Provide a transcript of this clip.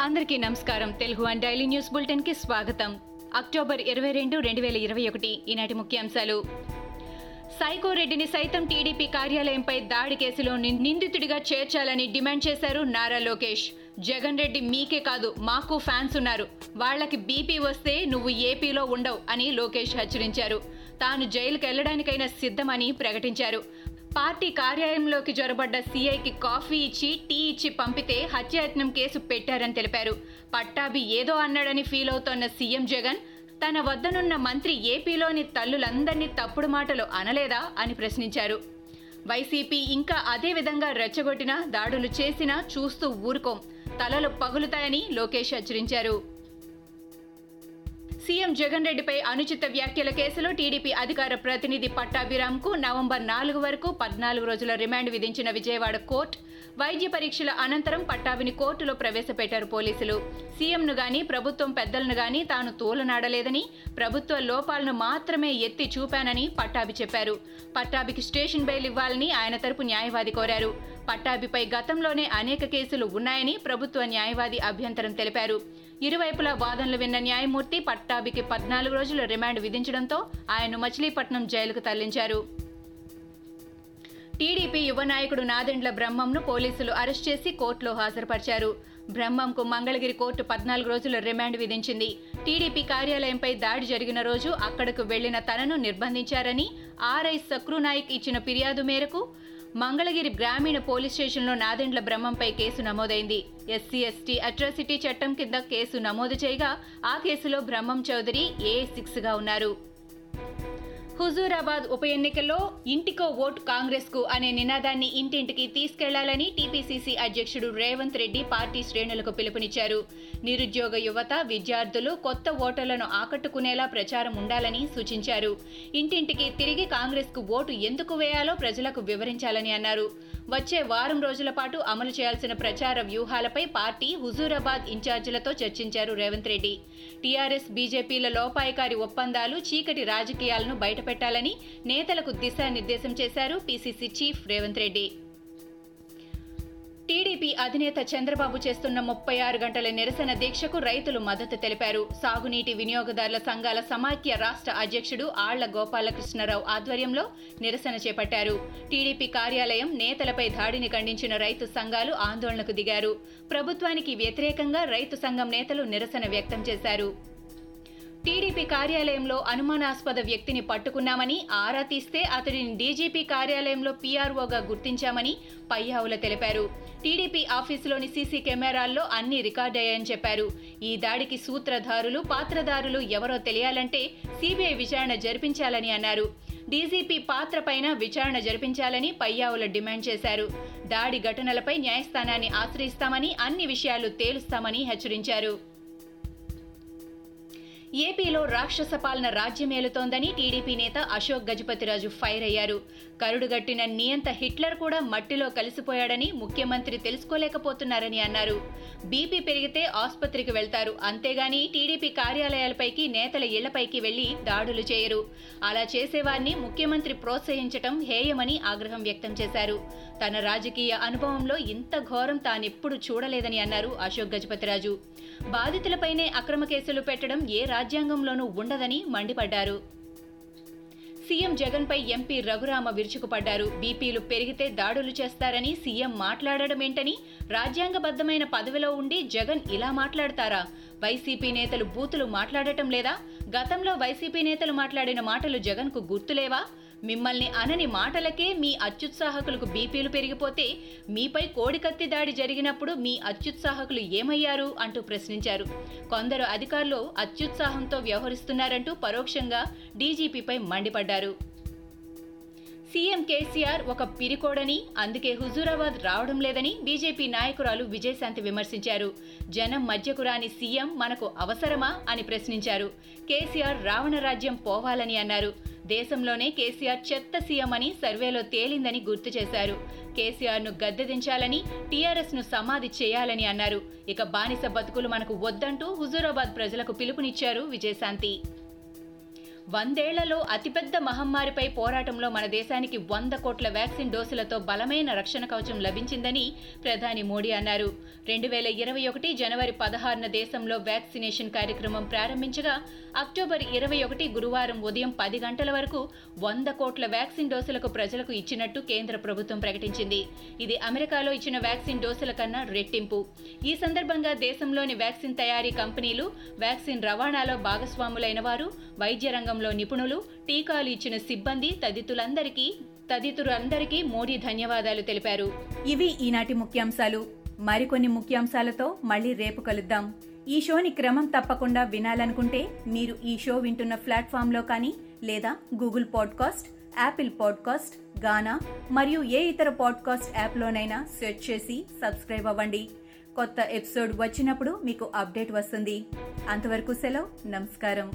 అందరికీ నమస్కారం. Telugu one daily news బులెటిన్కి స్వాగతం. అక్టోబర్ ఇరవై రెండు రెండు వేల ఇరవై ఒకటి. ఈనాటి ముఖ్యాంశాలు. సైకో రెడ్డిని సైతం టీడీపీ కార్యాలయంపై దాడి కేసులో నిందితుడిగా చేర్చాలని డిమాండ్ చేశారు నారా లోకేష్. జగన్ రెడ్డి మీకే కాదు మాకు ఫ్యాన్స్ ఉన్నారు. వాళ్ళకి బీపీ వస్తే నువ్వు ఏపీలో ఉండవు అని లోకేష్ హెచ్చరించారు. తాను జైలుకెళ్ళడానికైనా సిద్ధమని ప్రకటించారు. పార్టీ కార్యాలయంలోకి జొరబడ్డ సీఐకి కాఫీ ఇచ్చి టీ ఇచ్చి పంపితే హత్యాయత్నం కేసు పెట్టారని తెలిపారు. పట్టాభి ఏదో అన్నాడని ఫీల్ అవుతోన్న సీఎం జగన్ తన వద్దనున్న మంత్రి ఏపీలోని తల్లులందరినీ తప్పుడు మాటలు అనలేదా అని ప్రశ్నించారు. వైసీపీ ఇంకా అదే విధంగా రెచ్చగొట్టినా దాడులు చేసినా చూస్తూ ఊరుకోం. తలలు పగులుతాయని లోకేష్ హెచ్చరించారు. సీఎం జగన్ రెడ్డిపై అనుచిత వ్యాఖ్యల కేసులో టీడీపీ అధికార ప్రతినిధి పట్టాభిరామ్కు నవంబర్ నాలుగు వరకు పద్నాలుగు రోజుల రిమాండ్ విధించిన విజయవాడ కోర్టు వైద్య పరీక్షల అనంతరం పట్టాభిని కోర్టులో ప్రవేశపెట్టారు పోలీసులు. సీఎంను గాని ప్రభుత్వం పెద్దలను గాని తాను తోలనాడలేదని ప్రభుత్వ లోపాలను మాత్రమే ఎత్తి చూపానని పట్టాభి చెప్పారు. పట్టాభికి స్టేషన్ బెయిల్ ఇవ్వాలని ఆయన తరపు న్యాయవాది కోరారు. పట్టాభిపై గతంలోనే అనేక కేసులు ఉన్నాయని ప్రభుత్వ న్యాయవాది అభ్యంతరం తెలిపారు. ఇరువైపులా వాదనలు విన్న న్యాయమూర్తి పట్టాభికి పద్నాలుగు రోజుల రిమాండ్ విధించడంతో ఆయన్ను మచిలీపట్నం జైలుకు తరలించారు. టీడీపీ యువ నాయకుడు నాదెండ్ల బ్రహ్మంను పోలీసులు అరెస్ట్ చేసి కోర్టులో హాజరుపరిచారు. బ్రహ్మంకు మంగళగిరి కోర్టు పద్నాలుగు రోజుల రిమాండ్ విధించింది. టీడీపీ కార్యాలయంపై దాడి జరిగిన రోజు అక్కడకు వెళ్ళిన తనను నిర్బంధించారని ఆర్ఐ సక్రునాయక్ ఇచ్చిన ఫిర్యాదు మేరకు మంగళగిరి గ్రామీణ పోలీస్ స్టేషన్లో నాదెండ్ల బ్రహ్మంపై కేసు నమోదైంది. ఎస్సీ ఎస్టీ అట్రాసిటీ చట్టం కింద కేసు నమోదు చేయగా ఆ కేసులో బ్రహ్మం చౌదరి ఏ సిక్స్గా ఉన్నారు. హుజూరాబాద్ ఉప ఎన్నికల్లో ఇంటికో ఓటు కాంగ్రెస్కు అనే నినాదాన్ని ఇంటింటికి తీసుకెళ్ళాలని టీపీసీసీ అధ్యక్షుడు రేవంత్ రెడ్డి పార్టీ శ్రేణులకు పిలుపునిచ్చారు. నిరుద్యోగ యువత విద్యార్థులు కొత్త ఓటర్లను ఆకట్టుకునేలా ప్రచారం ఉండాలని సూచించారు. ఇంటింటికి తిరిగి కాంగ్రెస్కు ఓటు ఎందుకు వేయాలో ప్రజలకు వివరించాలని అన్నారు. వచ్చే వారం రోజుల పాటు అమలు చేయాల్సిన ప్రచార వ్యూహాలపై పార్టీ హుజూరాబాద్ ఇన్ఛార్జీలతో చర్చించారు రేవంత్ రెడ్డి. టీఆర్ఎస్ బీజేపీల లోపాయకారి ఒప్పందాలు చీకటి రాజకీయాలను బయట పెట్టాలని నేతలకు దిశానిర్దేశం చేశారు PCC chief Revanth Reddy. TDP అధినేత చంద్రబాబు చేస్తున్న ముప్పై ఆరు గంటల నిరసన దీక్షకు రైతులు మద్దతు తెలిపారు. సాగునీటి వినియోగదారుల సంఘాల సమాఖ్య రాష్ట్ర అధ్యక్షుడు ఆళ్ళ గోపాలకృష్ణరావు ఆధ్వర్యంలో నిరసన చేపట్టారు. టీడీపీ కార్యాలయం నేతలపై దాడిని ఖండించిన రైతు సంఘాలు ఆందోళనకు దిగారు. ప్రభుత్వానికి వ్యతిరేకంగా రైతు సంఘం నేతలు నిరసన వ్యక్తం చేశారు. టీడీపీ కార్యాలయంలో అనుమానాస్పద వ్యక్తిని పట్టుకున్నామని ఆరా తీస్తే అతడిని డీజీపీ కార్యాలయంలో పీఆర్ఓగా గుర్తించామని పయ్యావుల తెలిపారు. టీడీపీ ఆఫీసులోని సీసీ కెమెరాల్లో అన్ని రికార్డయ్యాయని చెప్పారు. ఈ దాడికి సూత్రధారులు పాత్రధారులు ఎవరో తెలియాలంటే సీబీఐ విచారణ జరిపించాలని అన్నారు. డీజీపీ పాత్ర పైన విచారణ జరిపించాలని పయ్యావుల డిమాండ్ చేశారు. దాడి ఘటనలపై న్యాయస్థానాన్ని ఆశ్రయిస్తామని అన్ని విషయాలు తేలుస్తామని హెచ్చరించారు. ఏపీలో రాక్షస పాలన రాజ్యమేలుతోందని టీడీపీ నేత అశోక్ గజపతిరాజు ఫైర్ అయ్యారు. కరుడుగట్టిన నియంత హిట్లర్ కూడా మట్టిలో కలిసిపోయాడని ముఖ్యమంత్రి తెలుసుకోలేకపోతున్నారని అన్నారు. బీపీ పెరిగితే ఆసుపత్రికి వెళ్తారు. అంతేగాని టీడీపీ కార్యాలయాలపైకి నేతల ఇళ్ళపైకి వెళ్ళి దాడులు చేయరు. అలా చేసేవారిని ముఖ్యమంత్రి ప్రోత్సహించటం హేయమని ఆగ్రహం వ్యక్తం చేశారు. తన రాజకీయ అనుభవంలో ఇంత ఘోరం తానెప్పుడు చూడలేదని అన్నారు అశోక్ గజపతిరాజు. బాధితులపైనే అక్రమ కేసులు పెట్టడం ఏ రాజ్యాంగంలోనూ ఉండదని మండిపడ్డారు. సీఎం జగన్పై ఎంపీ రఘురామ విరుచుకుపడ్డారు. బీపీలు పెరిగితే దాడులు చేస్తారని సీఎం మాట్లాడడమేంటని రాజ్యాంగబద్ధమైన పదవిలో ఉండి జగన్ ఇలా మాట్లాడతారా? వైసీపీ నేతలు బూతులు మాట్లాడటం లేదా? గతంలో వైసీపీ నేతలు మాట్లాడిన మాటలు జగన్కు గుర్తులేవా? మిమ్మల్ని అనని మాటలకే మీ అత్యుత్సాహకులకు బీపీలు పెరిగిపోతే మీపై కోడికత్తి దాడి జరిగినప్పుడు మీ అత్యుత్సాహకులు ఏమయ్యారు అంటూ ప్రశ్నించారు. కొందరు అధికారులు అత్యుత్సాహంతో వ్యవహరిస్తున్నారంటూ పరోక్షంగా డీజీపీపై మండిపడ్డారు. సీఎం కేసీఆర్ ఒక పిరికోడని అందుకే హుజూరాబాద్ రావడం లేదని బీజేపీ నాయకురాలు విజయశాంతి విమర్శించారు. జనం మధ్యకు రాని సీఎం మనకు అవసరమా అని ప్రశ్నించారు. కేసీఆర్ రావణ రాజ్యం పోవాలని అన్నారు. దేశంలోనే కేసీఆర్ చెత్త సీఎం అని సర్వేలో తేలిందని గుర్తు చేశారు. కేసీఆర్ను గద్దెదించాలని టీఆర్ఎస్ను సమాధి చేయాలని అన్నారు. ఇక బానిస బతుకులు మనకు వద్దంటూ హుజూరాబాద్ ప్రజలకు పిలుపునిచ్చారు విజయశాంతి. వందేళ్ళలో అతిపెద్ద మహమ్మారిపై పోరాటంలో మన దేశానికి వంద కోట్ల వ్యాక్సిన్ డోసులతో బలమైన రక్షణ కవచం లభించిందని ప్రధాని మోడీ అన్నారు. రెండు వేల ఇరవై ఒకటి జనవరి పదహారున దేశంలో వ్యాక్సినేషన్ కార్యక్రమం ప్రారంభించగా అక్టోబర్ ఇరవై ఒకటి గురువారం ఉదయం పది గంటల వరకు వంద కోట్ల వ్యాక్సిన్ డోసులకు ప్రజలకు ఇచ్చినట్టు కేంద్ర ప్రభుత్వం ప్రకటించింది. ఇది అమెరికాలో ఇచ్చిన వ్యాక్సిన్ డోసుల కన్నా రెట్టింపు. ఈ సందర్భంగా దేశంలోని వ్యాక్సిన్ తయారీ కంపెనీలు వ్యాక్సిన్ రవాణాలో భాగస్వాములైన వారు వైద్య రంగం రంగంలో నిపుణులు టీకాలు ఇచ్చిన సిబ్బంది తదితులందరికీ తదితరులందరికీ మోడీ ధన్యవాదాలు తెలిపారు. ఇవి ఈనాటి ముఖ్యాంశాలు. మరికొన్ని ముఖ్యాంశాలతో మళ్ళీ రేపు కలుద్దాం. ఈ షోని క్రమం తప్పకుండా వినాలనుకుంటే మీరు ఈ షో వింటున్న ప్లాట్ఫామ్లో కానీ లేదా Google podcast Apple podcast Gaana మరియు ఏ ఇతర పాడ్కాస్ట్ యాప్లోనైనా సెర్చ్ చేసి సబ్స్క్రైబ్ అవ్వండి. కొత్త ఎపిసోడ్ వచ్చినప్పుడు మీకు అప్డేట్ వస్తుంది. అంతవరకు సెలవు నమస్కారం.